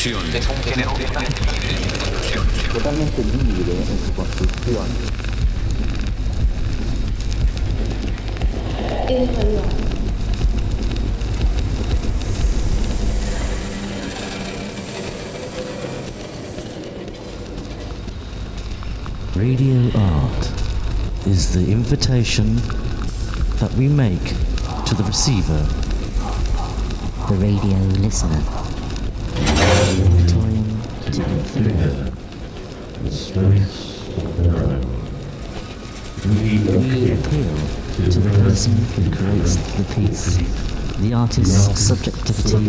construcción. Es un género totalmente libre en su construcción. Totalmente libre en su construcción. Radio art is the invitation that we make to the receiver the radio listener. Space. We appeal to the person who creates the piece, the artist's subjectivity.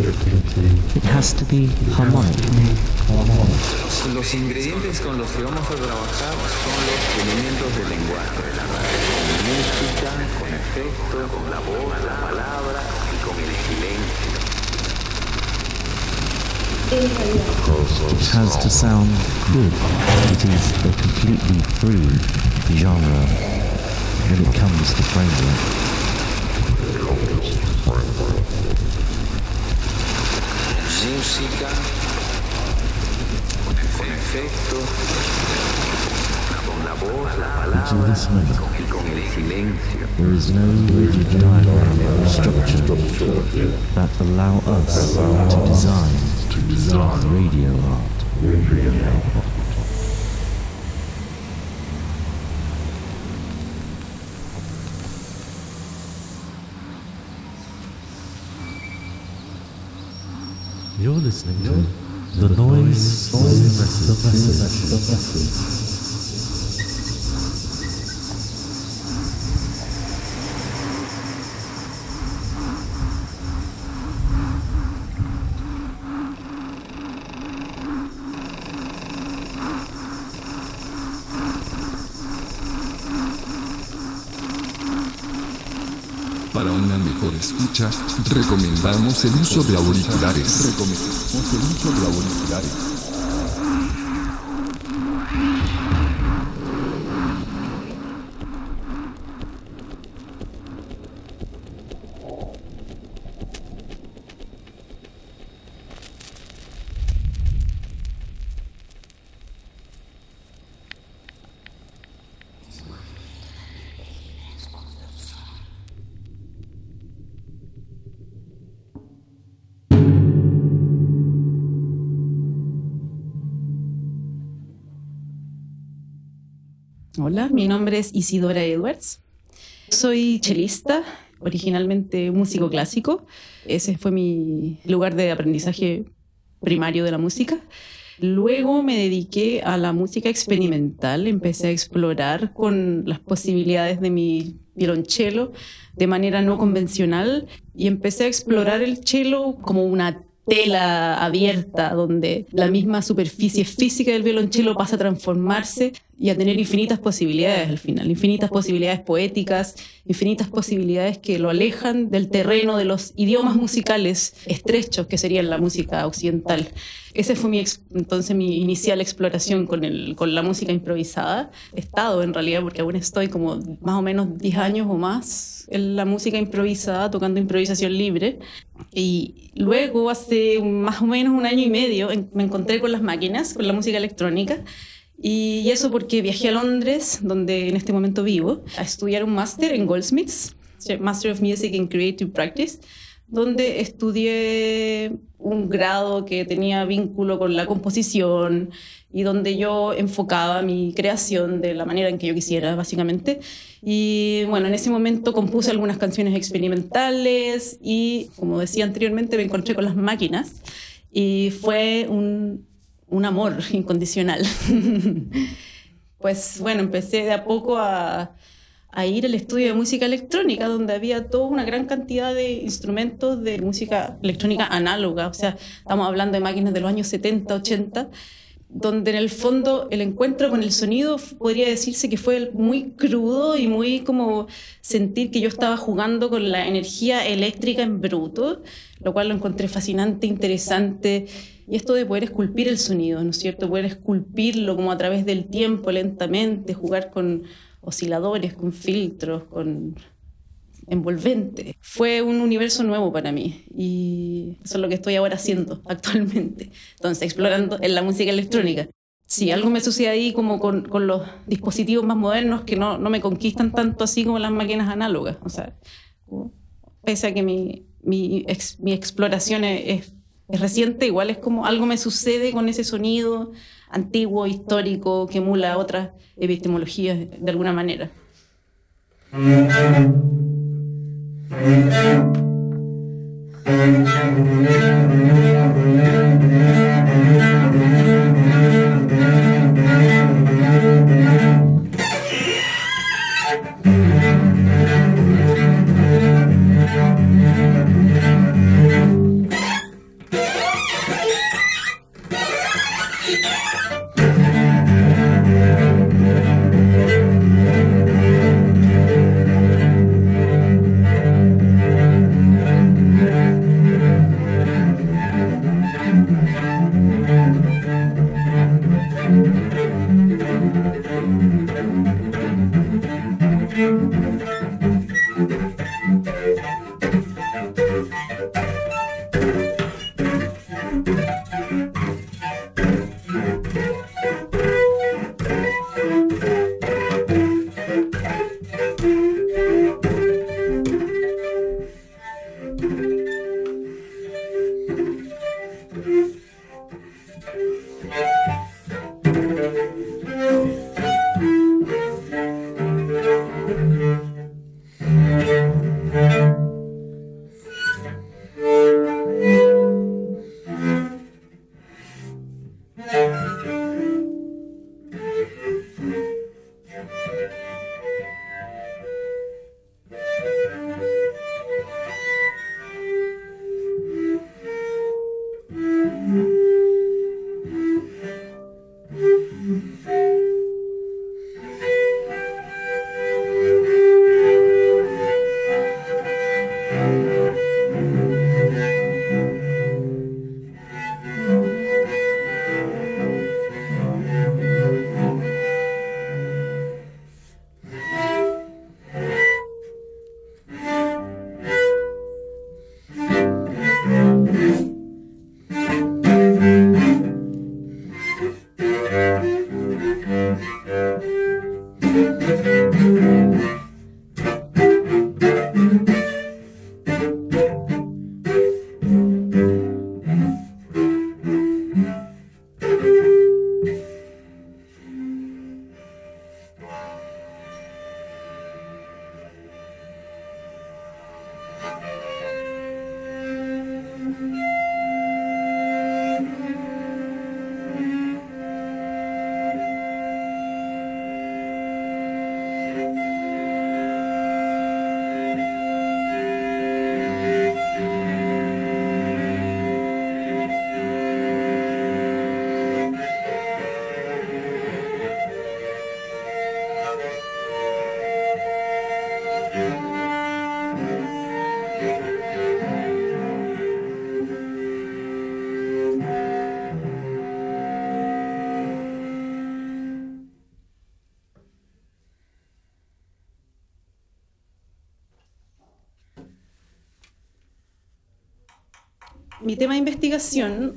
It has to be harmonic. Los ingredientes con los que vamos a trabajar son los elementos del lenguaje. Con música, con efectos, con la voz, la palabra y con el silencio. It has to sound good. It is a completely free genre when it comes to framework. Música, con efectos, con la voz, la palabra y con el silencio. there is no rigid diagram or structure that allow us to design to design radio art. radio art. You're listening to the noise, of the message. Para Recomendamos el uso de auriculares. Hola, mi nombre es Isidora Edwards. Soy chelista, originalmente músico clásico. Ese fue mi lugar de aprendizaje primario de la música. Luego me dediqué a la música experimental, empecé a explorar con las posibilidades de mi violonchelo de manera no convencional y empecé a explorar el cello como una tela abierta donde la misma superficie física del violonchelo pasa a transformarse y a tener infinitas posibilidades al final, infinitas posibilidades poéticas, infinitas posibilidades que lo alejan del terreno de los idiomas musicales estrechos que serían la música occidental. Esa fue mi entonces mi inicial exploración con, con la música improvisada. He estado en realidad, porque aún estoy como más o menos 10 años o más en la música improvisada, tocando improvisación libre. Y luego, hace más o menos un año y medio, me encontré con las máquinas, con la música electrónica. Y eso porque viajé a Londres, donde en este momento vivo, a estudiar un máster en Goldsmiths, Master of Music in Creative Practice, donde estudié un grado que tenía vínculo con la composición y donde yo enfocaba mi creación de la manera en que yo quisiera, básicamente. Y bueno, en ese momento compuse algunas canciones experimentales y, como decía anteriormente, me encontré con las máquinas y fue un, un amor incondicional. Pues bueno, empecé de a poco a, ir al estudio de música electrónica, donde había toda una gran cantidad de instrumentos de música electrónica análoga, o sea, estamos hablando de máquinas de los años 70, 80, donde en el fondo el encuentro con el sonido podría decirse que fue muy crudo y muy como sentir que yo estaba jugando con la energía eléctrica en bruto, lo cual lo encontré fascinante, interesante. Y esto de poder esculpir el sonido, ¿no es cierto? Poder esculpirlo como a través del tiempo, lentamente, jugar con osciladores, con filtros, con envolvente. Fue un universo nuevo para mí y eso es lo que estoy ahora haciendo actualmente. Entonces, explorando en la música electrónica. Sí, algo me sucede ahí como con, con los dispositivos más modernos que no, no, me conquistan tanto así como las máquinas análogas. O sea, pese a que mi, mi, mi exploración es, es reciente, igual es como algo me sucede con ese sonido antiguo, histórico, que emula otras epistemologías de alguna manera. Thank you. Música mi tema de investigación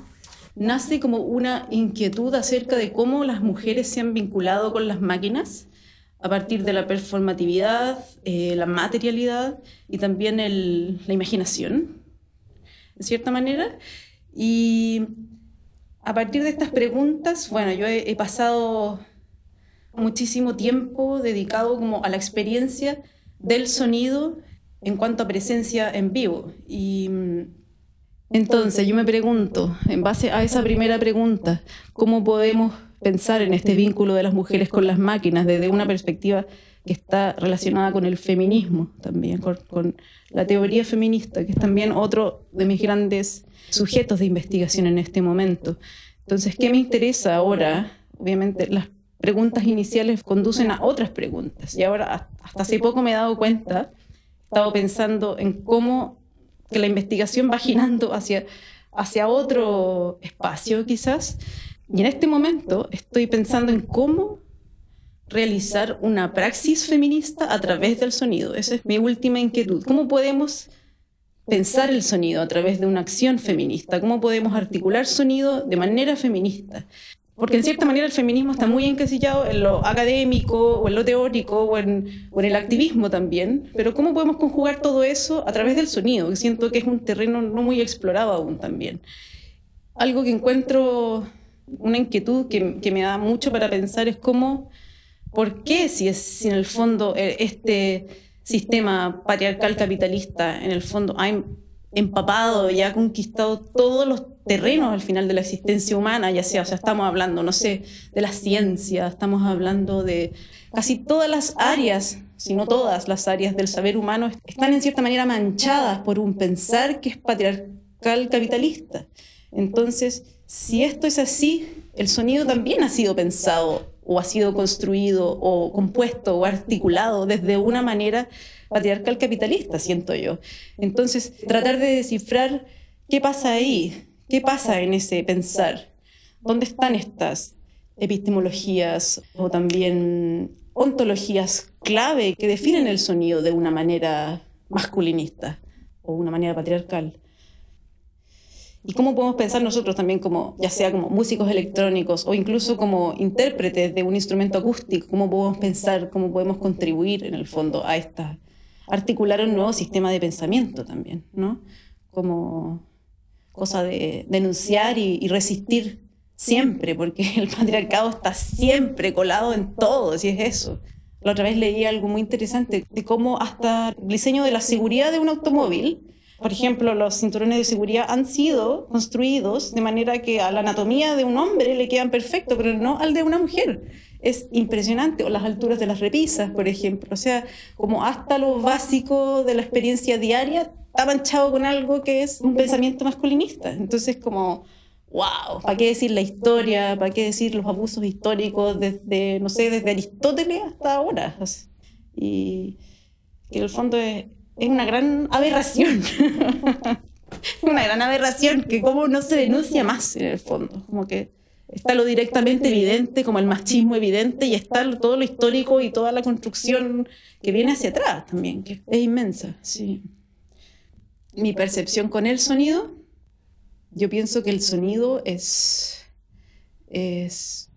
nace como una inquietud acerca de cómo las mujeres se han vinculado con las máquinas a partir de la performatividad, eh, la materialidad y también el, la imaginación, de cierta manera. Y a partir de estas preguntas, bueno, yo he, he pasado muchísimo tiempo dedicado como a la experiencia del sonido en cuanto a presencia en vivo. Y entonces yo me pregunto, en base a esa primera pregunta, ¿cómo podemos pensar en este vínculo de las mujeres con las máquinas desde una perspectiva que está relacionada con el feminismo también, con, la teoría feminista, que es también otro de mis grandes sujetos de investigación en este momento. Entonces, ¿qué me interesa ahora? Obviamente, las preguntas iniciales conducen a otras preguntas. Y ahora, hasta hace poco me he dado cuenta, he estado pensando en cómo que la investigación va girando hacia, hacia otro espacio, quizás. Y en este momento estoy pensando en cómo realizar una praxis feminista a través del sonido. Esa es mi última inquietud. ¿Cómo podemos pensar el sonido a través de una acción feminista? ¿Cómo podemos articular sonido de manera feminista? Porque en cierta manera el feminismo está muy encasillado en lo académico o en lo teórico o en, o en, el activismo también, pero ¿cómo podemos conjugar todo eso a través del sonido? Que siento que es un terreno no muy explorado aún también. Algo que encuentro, una inquietud que, que me da mucho para pensar es cómo ¿Por qué si, es, si en el fondo eh, este sistema patriarcal capitalista en el fondo ha em, empapado y ha conquistado todos los terrenos al final de la existencia humana, ya sea, o sea, estamos hablando, no sé, de la ciencia, estamos hablando de casi todas las áreas, si no todas las áreas del saber humano, están en cierta manera manchadas por un pensar que es patriarcal capitalista. Entonces, si esto es así, el sonido también ha sido pensado o ha sido construido o compuesto o articulado desde una manera patriarcal capitalista, siento yo. Entonces, tratar de descifrar qué pasa ahí, qué pasa en ese pensar, dónde están estas epistemologías o también ontologías clave que definen el sonido de una manera masculinista o una manera patriarcal. ¿Y cómo podemos pensar nosotros también como, ya sea como músicos electrónicos o incluso como intérpretes de un instrumento acústico, cómo podemos pensar, cómo podemos contribuir en el fondo a esta, articular un nuevo sistema de pensamiento también, ¿no? Como cosa de denunciar y, resistir siempre, porque el patriarcado está siempre colado en todo, si es eso. La otra vez leí algo muy interesante de cómo hasta el diseño de la seguridad de un automóvil por ejemplo, los cinturones de seguridad han sido construidos de manera que a la anatomía de un hombre le quedan perfectos, pero no al de una mujer. Es impresionante. O las alturas de las repisas, por ejemplo. O sea, como hasta lo básico de la experiencia diaria está manchado con algo que es un pensamiento masculinista. Entonces, como, wow, ¿para qué decir la historia? ¿Para qué decir los abusos históricos desde, no sé, desde Aristóteles hasta ahora? y que en el fondo es, es una gran aberración. una gran aberración que como no se denuncia más en el fondo. Como que está lo directamente evidente, como el machismo evidente, y está todo lo histórico y toda la construcción que viene hacia atrás también, que es inmensa. Sí. Mi percepción con el sonido, yo pienso que el sonido es, es,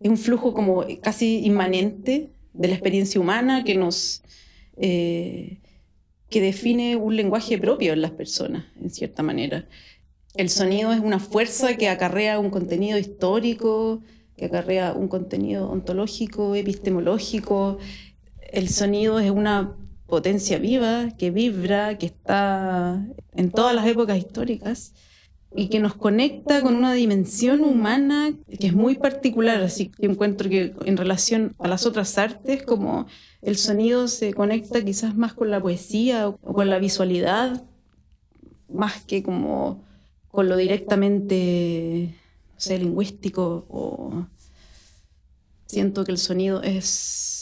un flujo como casi inmanente de la experiencia humana que nos eh, que define un lenguaje propio en las personas, en cierta manera. El sonido es una fuerza que acarrea un contenido histórico, que acarrea un contenido ontológico, epistemológico. El sonido es una potencia viva que vibra, que está en todas las épocas históricas y que nos conecta con una dimensión humana que es muy particular. Así que encuentro que en relación a las otras artes, como el sonido se conecta quizás más con la poesía o con la visualidad, más que como con lo directamente, no sé, lingüístico. O siento que el sonido es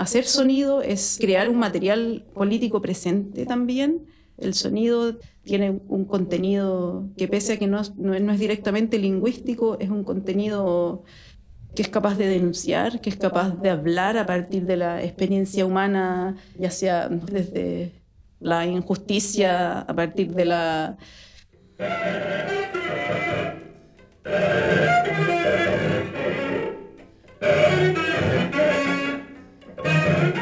hacer sonido es crear un material político presente también. El sonido tiene un contenido que pese a que no, no, es directamente lingüístico, es un contenido que es capaz de denunciar, que es capaz de hablar a partir de la experiencia humana, ya sea desde la injusticia, a partir de la... Yeah.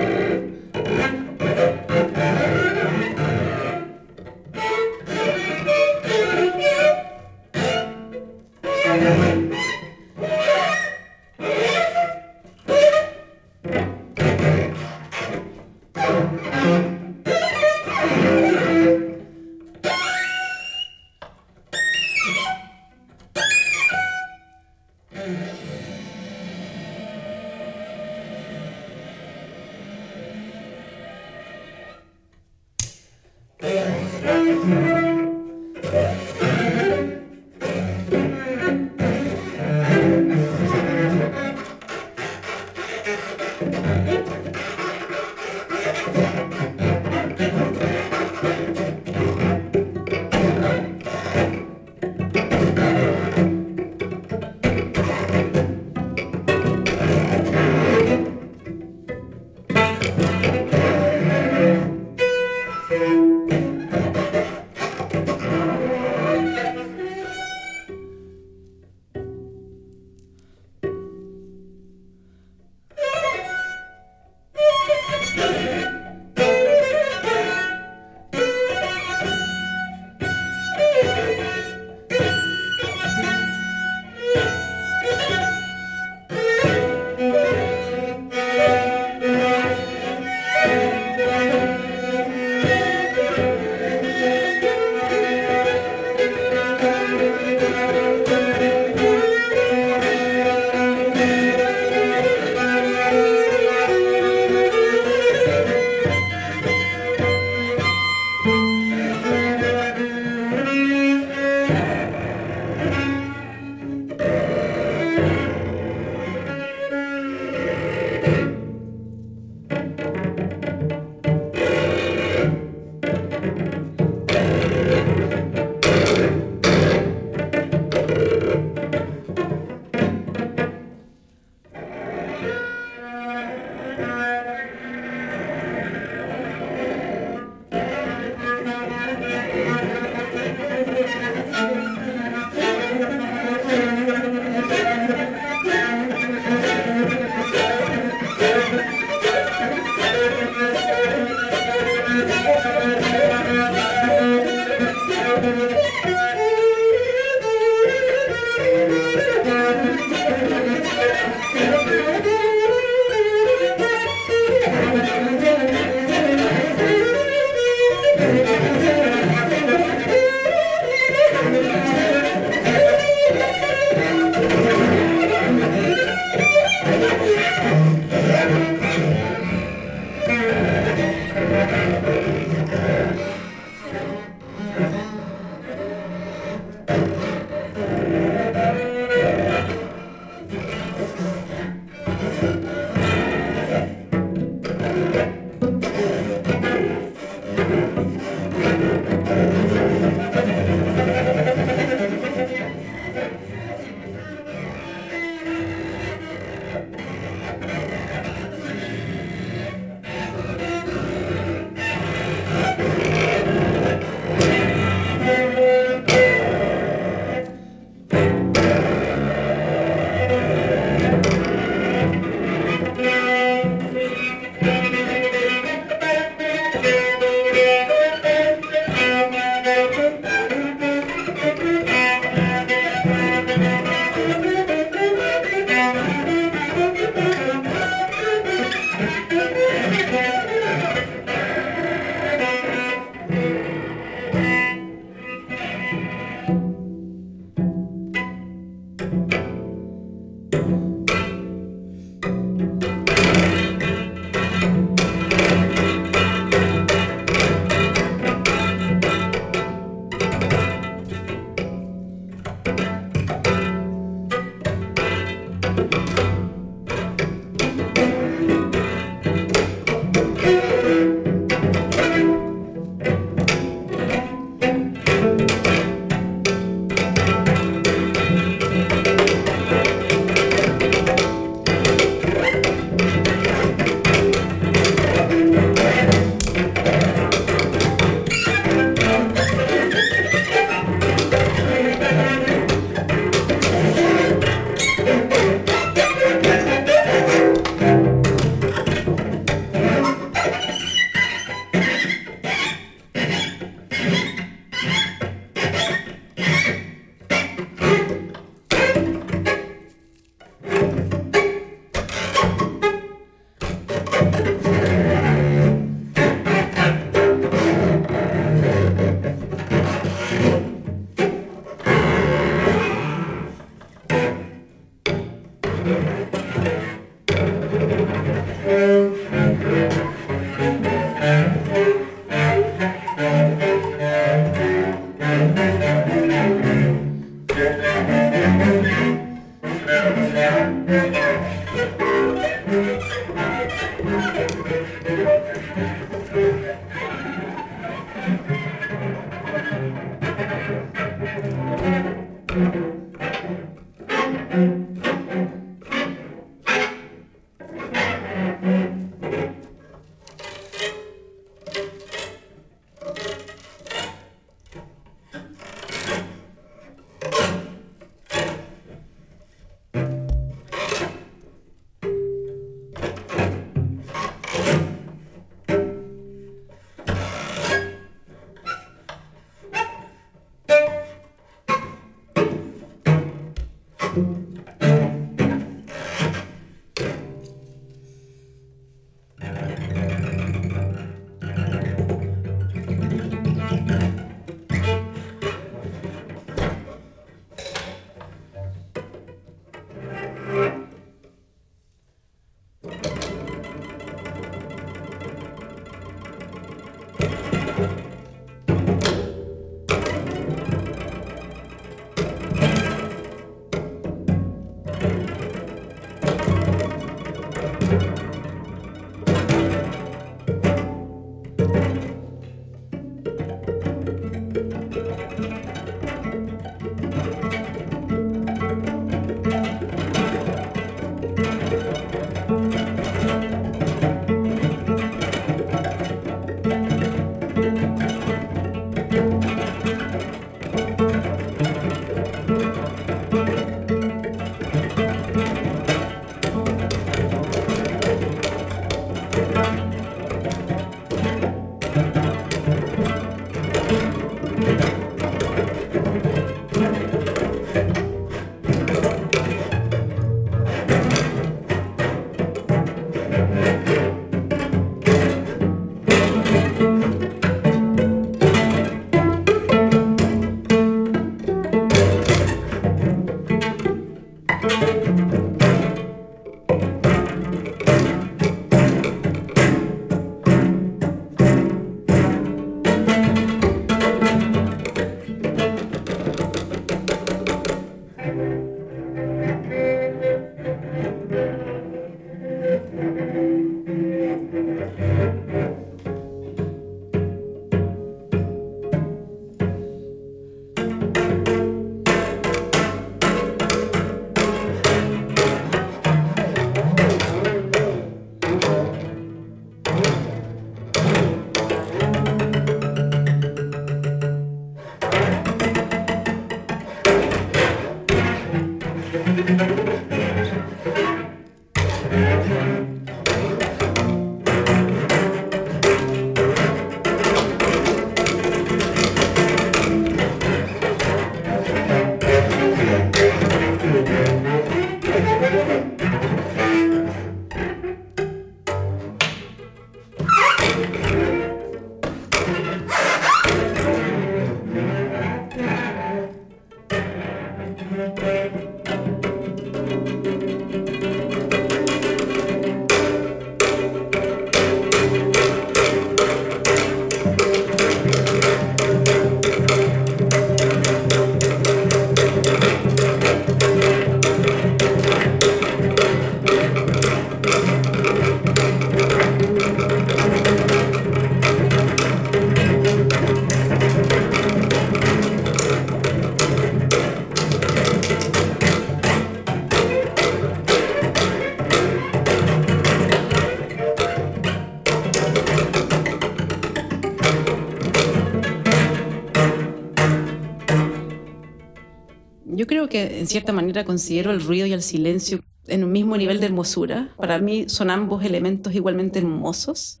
Que en cierta manera considero el ruido y el silencio en un mismo nivel de hermosura. Para mí son ambos elementos igualmente hermosos.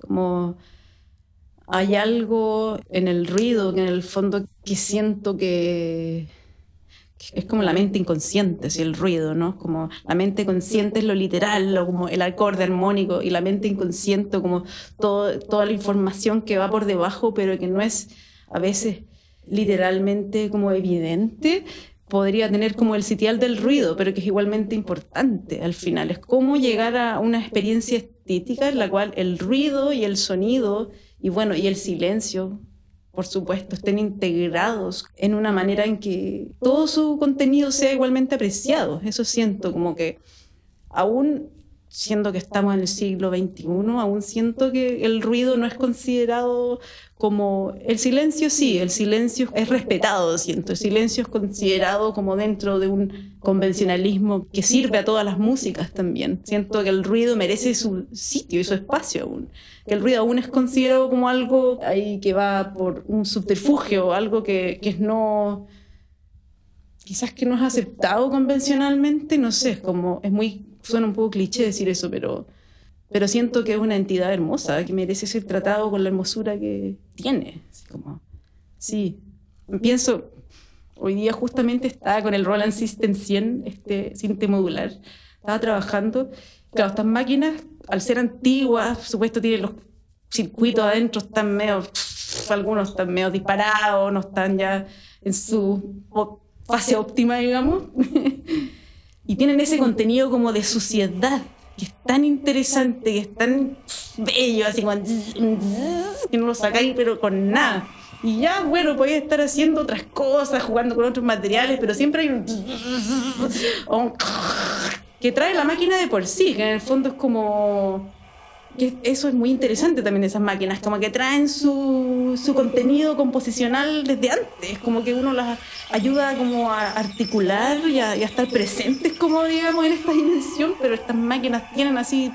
Como hay algo en el ruido que en el fondo que siento que, es como la mente inconsciente, si el ruido, ¿no? Como la mente consciente es lo literal, lo, como el acorde armónico, y la mente inconsciente como todo, toda la información que va por debajo, pero que no es a veces literalmente como evidente, podría tener como el sitial del ruido, pero que es igualmente importante al final. Es cómo llegar a una experiencia estética en la cual el ruido y el sonido y bueno, y el silencio, por supuesto, estén integrados en una manera en que todo su contenido sea igualmente apreciado. Eso siento como que aún siendo que estamos en el siglo XXI, aún siento que el ruido no es considerado como... El silencio sí, el silencio es respetado, siento. El silencio es considerado como dentro de un convencionalismo que sirve a todas las músicas también. Siento que el ruido merece su sitio y su espacio aún. Que el ruido aún es considerado como algo ahí que va por un subterfugio, algo que, que es no quizás que no es aceptado convencionalmente, no sé, como, es muy, suena un poco cliché decir eso, pero, pero siento que es una entidad hermosa, que merece ser tratado con la hermosura que tiene. Así como, sí, pienso, hoy día justamente estaba con el Roland System 100, este cinte modular, estaba trabajando, claro, estas máquinas, al ser antiguas, por supuesto tienen los circuitos adentro, están medio, algunos están medio disparados, no están ya en su fase óptima, digamos, y tienen ese contenido como de suciedad, que es tan interesante, que es tan bello, así como que no lo sacáis, pero con nada. Y ya, bueno, podéis estar haciendo otras cosas, jugando con otros materiales, pero siempre hay un... que trae la máquina de por sí, que en el fondo es como que eso es muy interesante también de esas máquinas, como que traen su, su contenido composicional desde antes, como que uno las ayuda como a articular y a, estar presentes como digamos en esta dimensión, pero estas máquinas tienen así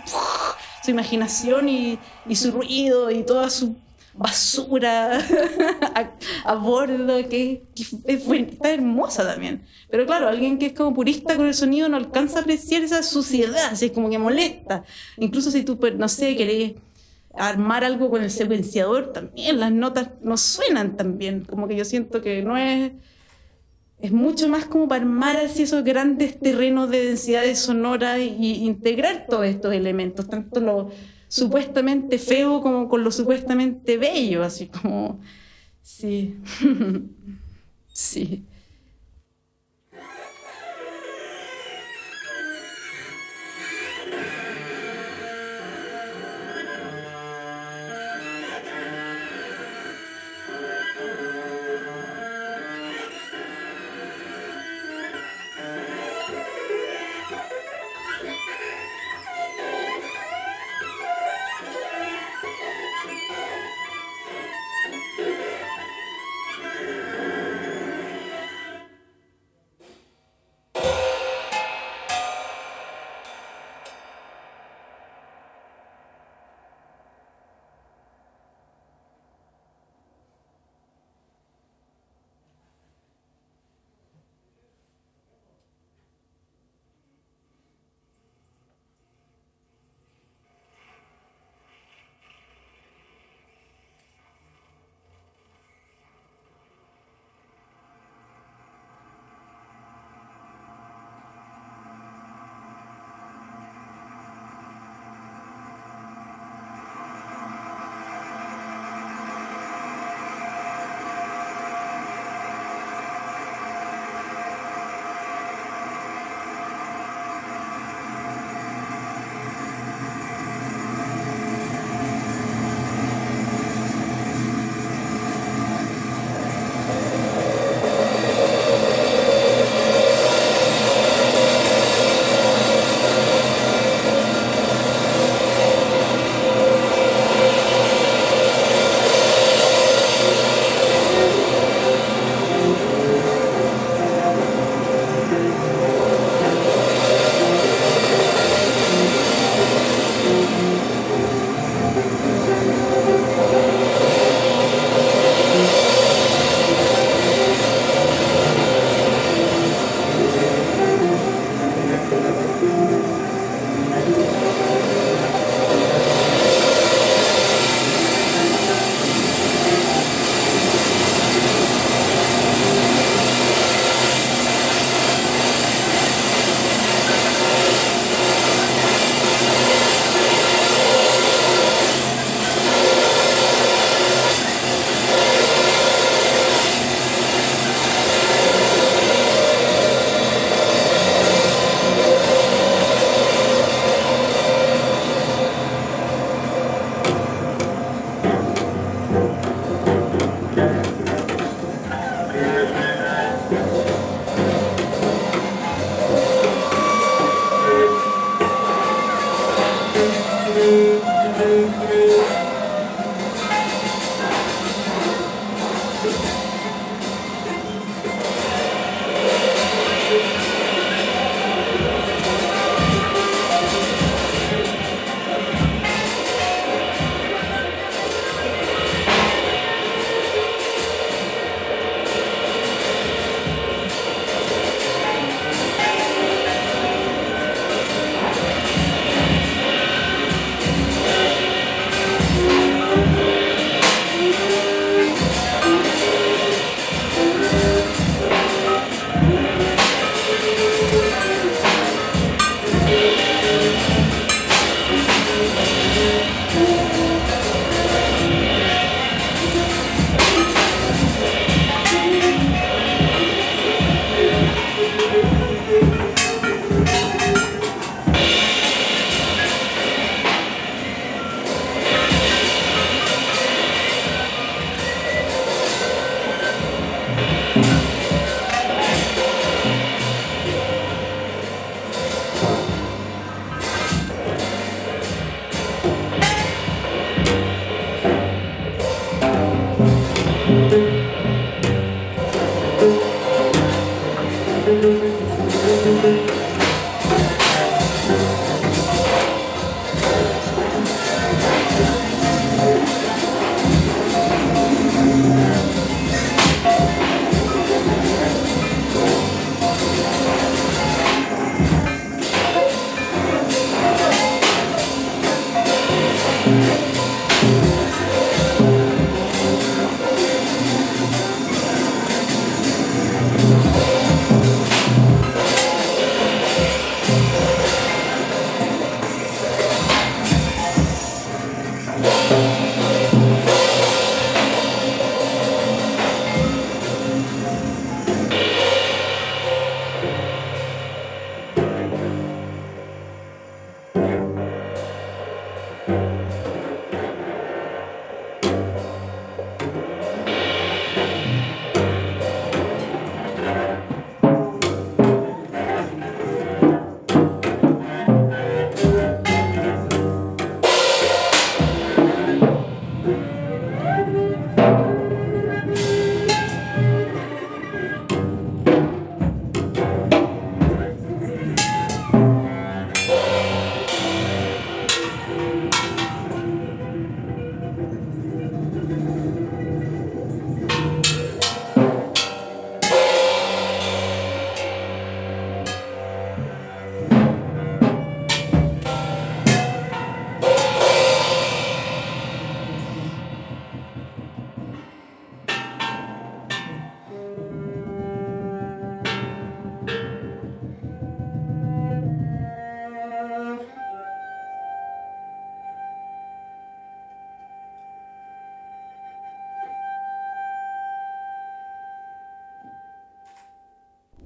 su imaginación y, y su ruido y toda su basura a, bordo, que, es, está hermosa también. Pero claro, alguien que es como purista con el sonido no alcanza a apreciar esa suciedad, así es como que molesta. Incluso si tú, pues, no sé, querés armar algo con el secuenciador, también las notas no suenan tan bien. Como que yo siento que no es... Es mucho más como para armar así esos grandes terrenos de densidades sonoras y integrar todos estos elementos, tanto los supuestamente feo como con lo supuestamente bello, así como, sí, sí.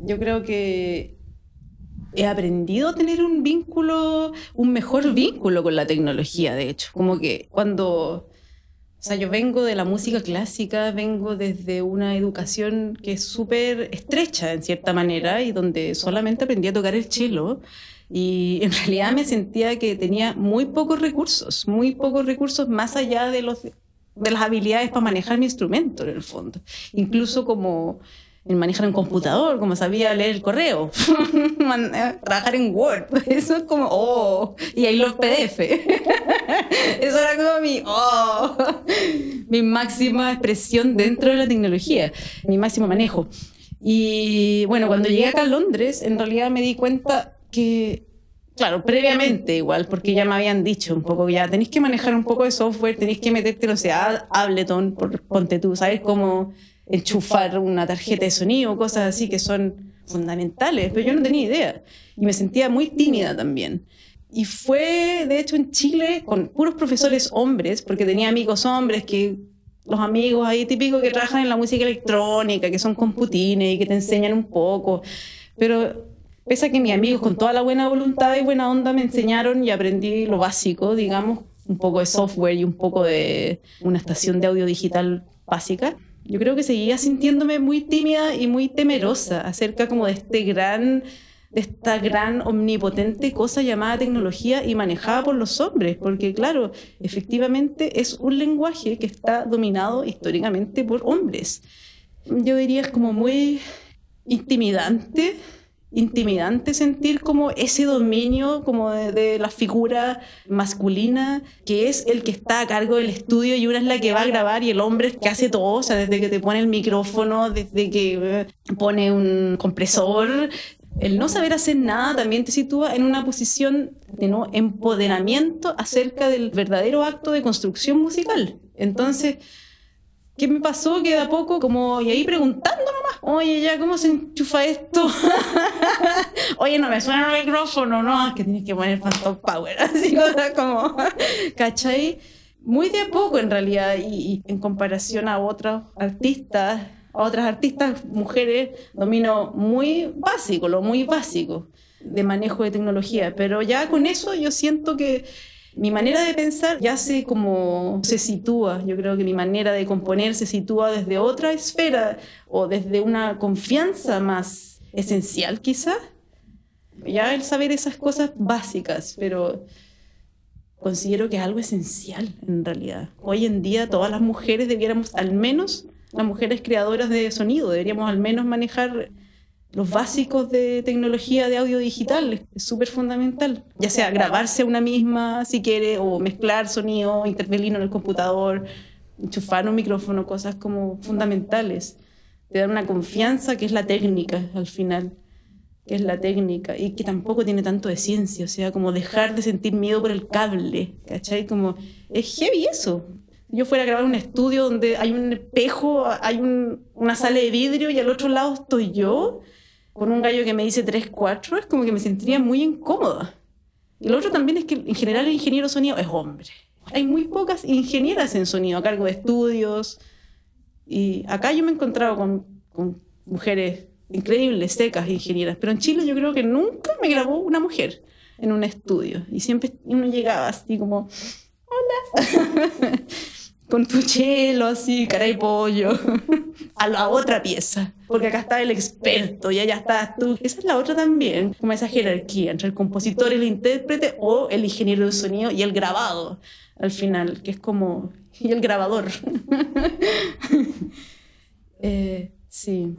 Yo creo que he aprendido a tener un vínculo, un mejor vínculo con la tecnología, de hecho. Como que cuando, o sea, yo vengo de la música clásica, vengo desde una educación que es súper estrecha en cierta manera y donde solamente aprendí a tocar el cello. Y en realidad me sentía que tenía muy pocos recursos, muy pocos recursos más allá de, los, de las habilidades para manejar mi instrumento en el fondo. Incluso como en manejar un computador, como sabía leer el correo, trabajar en Word, eso es como, oh, y ahí los PDF. eso era como mi, oh, mi máxima expresión dentro de la tecnología, mi máximo manejo. Y bueno, cuando llegué acá a Londres, en realidad me di cuenta que, claro, previamente igual, porque ya me habían dicho un poco, ya tenéis que manejar un poco de software, tenéis que meterte, no sé, a Ableton, por, ponte tú, ¿sabes cómo? Enchufar una tarjeta de sonido, cosas así que son fundamentales, pero yo no tenía idea y me sentía muy tímida también. Y fue, de hecho, en Chile con puros profesores hombres, porque tenía amigos hombres que los amigos ahí típicos que trabajan en la música electrónica, que son computines y que te enseñan un poco. Pero pese a que mis amigos con toda la buena voluntad y buena onda me enseñaron y aprendí lo básico, digamos, un poco de software y un poco de una estación de audio digital básica, yo creo que seguía sintiéndome muy tímida y muy temerosa acerca como de este gran de esta gran omnipotente cosa llamada tecnología y manejada por los hombres, porque claro, efectivamente es un lenguaje que está dominado históricamente por hombres. Yo diría es como muy intimidante intimidante sentir como ese dominio como de, la figura masculina que es el que está a cargo del estudio y una es la que va a grabar y el hombre es que hace todo, o sea, desde que te pone el micrófono, desde que eh, pone un compresor, el no saber hacer nada también te sitúa en una posición de no empoderamiento acerca del verdadero acto de construcción musical. Entonces, ¿Qué me pasó? Que de a poco, como, y ahí preguntando nomás, oye, ya, ¿cómo se enchufa esto? oye, no me suena el micrófono, no, que tienes que poner Phantom Power, así como, ¿cachai? Muy de a poco en realidad, y, en comparación a otros artistas, a otras artistas mujeres, domino muy básico, lo muy básico de manejo de tecnología, pero ya con eso yo siento que mi manera de pensar ya se como se sitúa, yo creo que mi manera de componer se sitúa desde otra esfera o desde una confianza más esencial quizá. Ya el saber esas cosas básicas, pero considero que es algo esencial en realidad. Hoy en día todas las mujeres debiéramos al menos, las mujeres creadoras de sonido, deberíamos al menos manejar los básicos de tecnología de audio digital, es súper fundamental. Ya sea grabarse una misma, si quiere, o mezclar sonido, intervenir en el computador, enchufar un micrófono, cosas como fundamentales. Te dan una confianza que es la técnica al final, que es la técnica, y que tampoco tiene tanto de ciencia, o sea, como dejar de sentir miedo por el cable, ¿cachai? Como, es heavy eso. Yo fuera a grabar un estudio donde hay un espejo, hay una sala de vidrio y al otro lado estoy yo, con un gallo que me dice 3-4, es como que me sentiría muy incómoda. Y lo otro también es que en general el ingeniero sonido es hombre. Hay muy pocas ingenieras en sonido a cargo de estudios. Y acá yo me he encontrado con, con mujeres increíbles, secas, ingenieras. Pero en Chile yo creo que nunca me grabó una mujer en un estudio. Y siempre uno llegaba así como, hola. con tu chelo así, caray pollo, a la otra pieza. Porque acá está el experto y allá estás tú. Esa es la otra también, como esa jerarquía entre el compositor y el intérprete o el ingeniero de sonido y el grabado al final, que es como... y el grabador. eh, sí.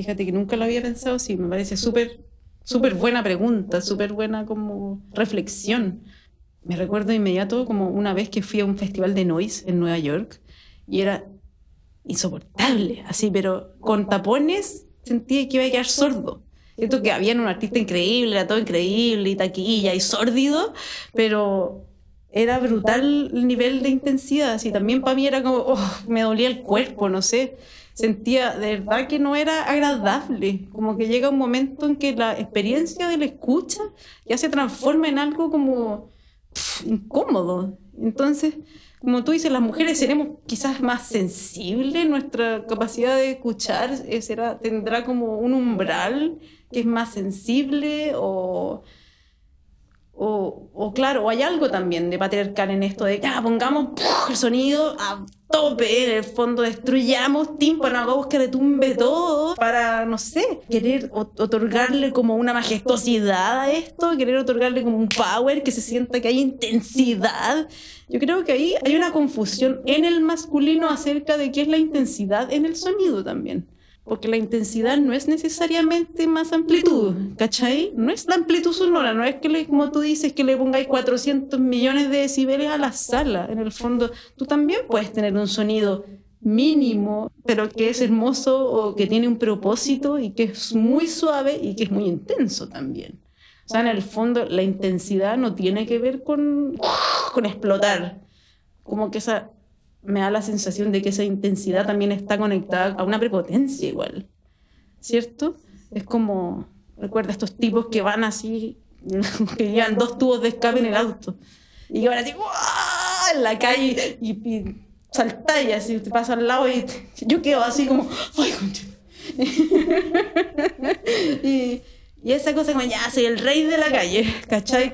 Fíjate que nunca lo había pensado así, me parece súper, súper buena pregunta, súper buena como reflexión. Me recuerdo de inmediato como una vez que fui a un festival de noise en Nueva York y era insoportable, así, pero con tapones sentía que iba a quedar sordo. Siento que había un artista increíble, era todo increíble y taquilla y sórdido, pero era brutal el nivel de intensidad. Así también para mí era como, oh, me dolía el cuerpo, no sé. Sentía de verdad que no era agradable. Como que llega un momento en que la experiencia de la escucha ya se transforma en algo como incómodo. Entonces, como tú dices, las mujeres seremos quizás más sensibles, nuestra capacidad de escuchar eh, será, tendrá como un umbral que es más sensible o, o, o claro, hay algo también de patriarcal en esto de que ah, pongamos ¡puf! el sonido a tope, en el fondo destruyamos tímpano, hagamos que retumbe todo para, no sé, querer ot- otorgarle como una majestuosidad a esto, querer otorgarle como un power, que se sienta que hay intensidad. Yo creo que ahí hay una confusión en el masculino acerca de qué es la intensidad en el sonido también. Porque la intensidad no es necesariamente más amplitud, ¿cachai? No es la amplitud sonora, no es que, le, como tú dices, que le pongáis 400 millones de decibeles a la sala. En el fondo, tú también puedes tener un sonido mínimo, pero que es hermoso o que tiene un propósito y que es muy suave y que es muy intenso también. O sea, en el fondo, la intensidad no tiene que ver con, con explotar. Como que esa me da la sensación de que esa intensidad también está conectada a una prepotencia igual, ¿cierto? Es como, recuerda estos tipos que van así, que llevan dos tubos de escape en el auto, y que van así, ¡guau! en la calle, y, y saltáis así, te pasa al lado y te- yo quedo así como, ¡ay, y, y esa cosa como, ya, soy el rey de la calle, ¿cachai?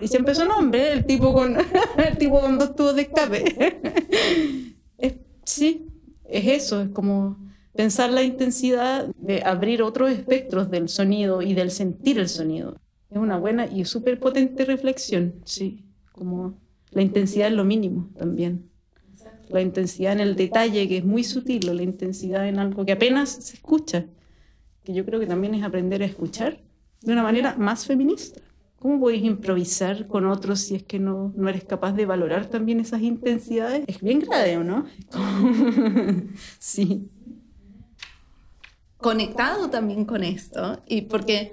Y se empezó nombre, el tipo con, el tipo con dos tubos de escape. Es- sí, es eso, es como pensar la intensidad de abrir otros espectros del sonido y del sentir el sonido. Es una buena y súper potente reflexión, sí, como la intensidad es lo mínimo también. La intensidad en el detalle, que es muy sutil, o la intensidad en algo que apenas se escucha, que yo creo que también es aprender a escuchar de una manera más feminista. ¿Cómo podéis improvisar con otros si es que no, no eres capaz de valorar también esas intensidades? Es bien grave, ¿o no? sí. conectado también con esto, y porque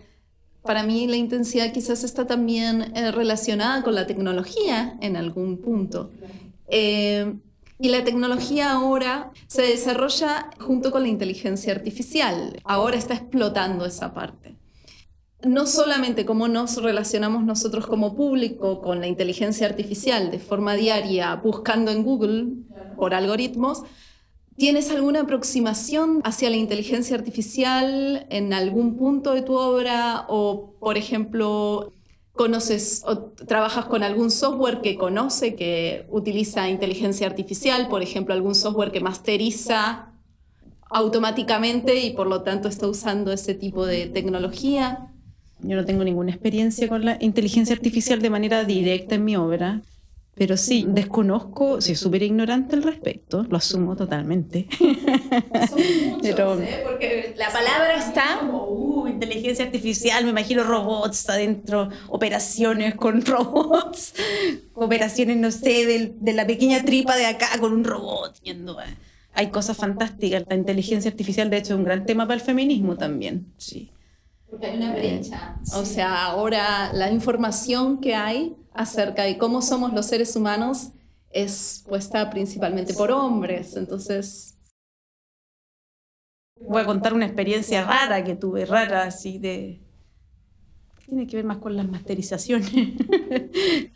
para mí la intensidad quizás está también eh, relacionada con la tecnología en algún punto. Eh, y la tecnología ahora se desarrolla junto con la inteligencia artificial. Ahora está explotando esa parte. No solamente cómo nos relacionamos nosotros como público con la inteligencia artificial de forma diaria, buscando en Google por algoritmos, ¿Tienes alguna aproximación hacia la inteligencia artificial en algún punto de tu obra? O, por ejemplo, conoces o trabajas con algún software que conoce que utiliza inteligencia artificial, por ejemplo, algún software que masteriza automáticamente y por lo tanto está usando ese tipo de tecnología. Yo no tengo ninguna experiencia con la inteligencia artificial de manera directa en mi obra, pero sí, desconozco, soy súper ignorante al respecto, lo asumo totalmente. Pero- Porque la palabra está como, inteligencia artificial, me imagino robots adentro, operaciones con robots, operaciones, no sé, del- de, la pequeña tripa de acá con un robot yendo. a- Hay cosas fantásticas. La inteligencia artificial, de hecho, es un gran tema para el feminismo también. Sí. Porque hay una brecha. O sea, ahora la información que hay acerca de cómo somos los seres humanos es puesta principalmente por hombres. Entonces, Voy a contar una experiencia rara que tuve, rara, así de. Tiene que ver más con las masterizaciones.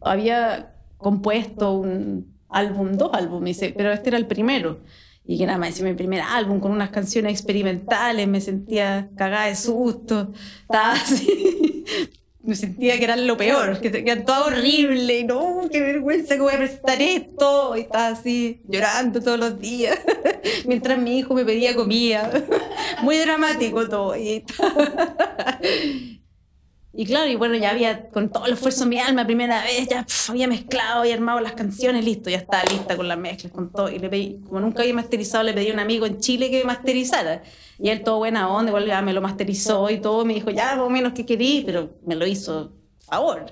Había compuesto un álbum, dos álbumes, dice, pero este era el primero. Y que nada más, mi primer álbum con unas canciones experimentales, me sentía cagada de susto, estaba así. Me sentía que era lo peor, que era todo horrible, y no, qué vergüenza que voy a presentar esto, y estaba así llorando todos los días, mientras mi hijo me pedía comida, muy dramático todo. Y, Y claro, y bueno, ya había, con todo el esfuerzo mi alma, primera vez, ya pf, había mezclado y armado las canciones, listo, ya estaba lista con las mezclas, con todo. Y le pedí, como nunca había masterizado, le pedí a un amigo en Chile que masterizara. Y él, todo buena onda, igual ya me lo masterizó y todo, me dijo, ya, más menos que querí, pero me lo hizo favor.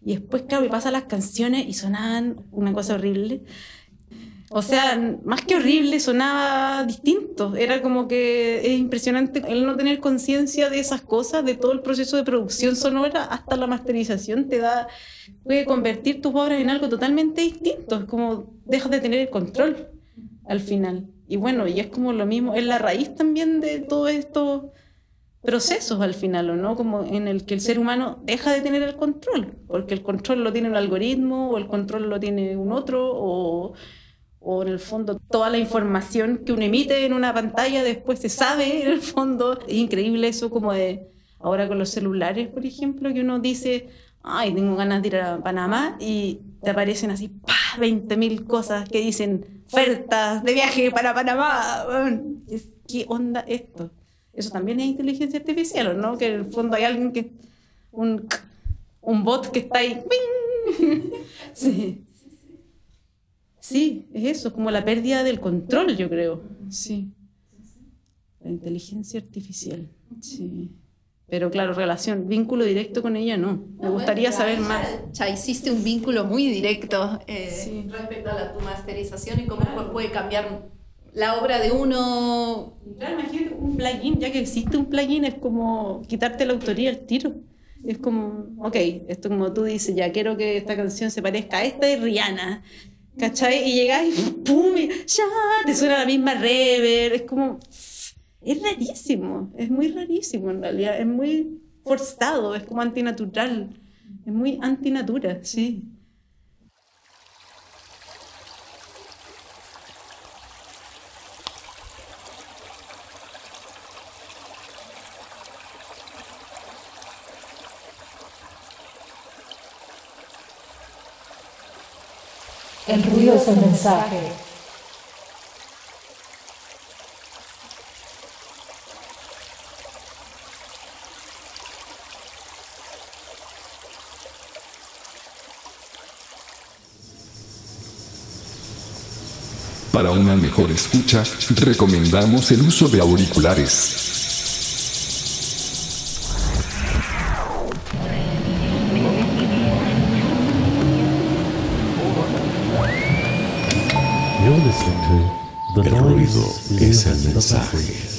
Y después, claro, me pasan las canciones y sonaban una cosa horrible. O sea, más que horrible, sonaba distinto. Era como que es impresionante el no tener conciencia de esas cosas, de todo el proceso de producción sonora hasta la masterización. Te da, puede convertir tus obras en algo totalmente distinto. Es como dejas de tener el control al final. Y bueno, y es como lo mismo, es la raíz también de todos estos procesos al final, ¿o no? Como en el que el ser humano deja de tener el control, porque el control lo tiene un algoritmo o el control lo tiene un otro o o en el fondo toda la información que uno emite en una pantalla después se sabe en el fondo. Es increíble eso como de ahora con los celulares, por ejemplo, que uno dice, ay, tengo ganas de ir a Panamá y te aparecen así, ¡pah! 20.000 cosas que dicen ofertas de viaje para Panamá. ¿Qué onda esto? Eso también es inteligencia artificial, ¿o no? Que en el fondo hay alguien que, un, un bot que está ahí. Sí. Sí, es eso, como la pérdida del control, yo creo. Sí. La inteligencia artificial. Sí. Pero claro, relación, vínculo directo con ella no. Me gustaría saber más. Ya hiciste un vínculo muy directo eh, respecto a la, tu masterización y cómo puede cambiar la obra de uno. Claro, imagínate un plugin, ya que existe un plugin, es como quitarte la autoría al tiro. Es como, ok, esto como tú dices, ya quiero que esta canción se parezca a esta de Rihanna. ¿Cachai? Y llegáis y ¡pum! Y ya, te suena la misma rever. Es como. Es rarísimo. Es muy rarísimo en realidad. Es muy forzado. Es como antinatural. Es muy antinatura, sí. Para una mejor escucha, recomendamos el uso de auriculares. You're listening to The El ruido es el mensaje.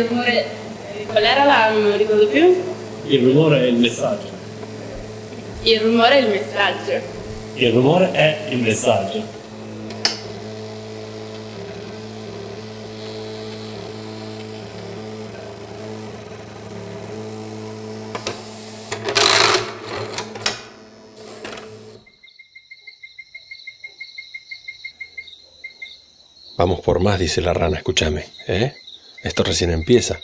Il rumore. Qual era la. non ricordo più? Il rumore è il messaggio. Il rumore è il messaggio. Il rumore è il messaggio. Vamos por más, dice la rana, escúchame, ¿eh? Esto recién empieza.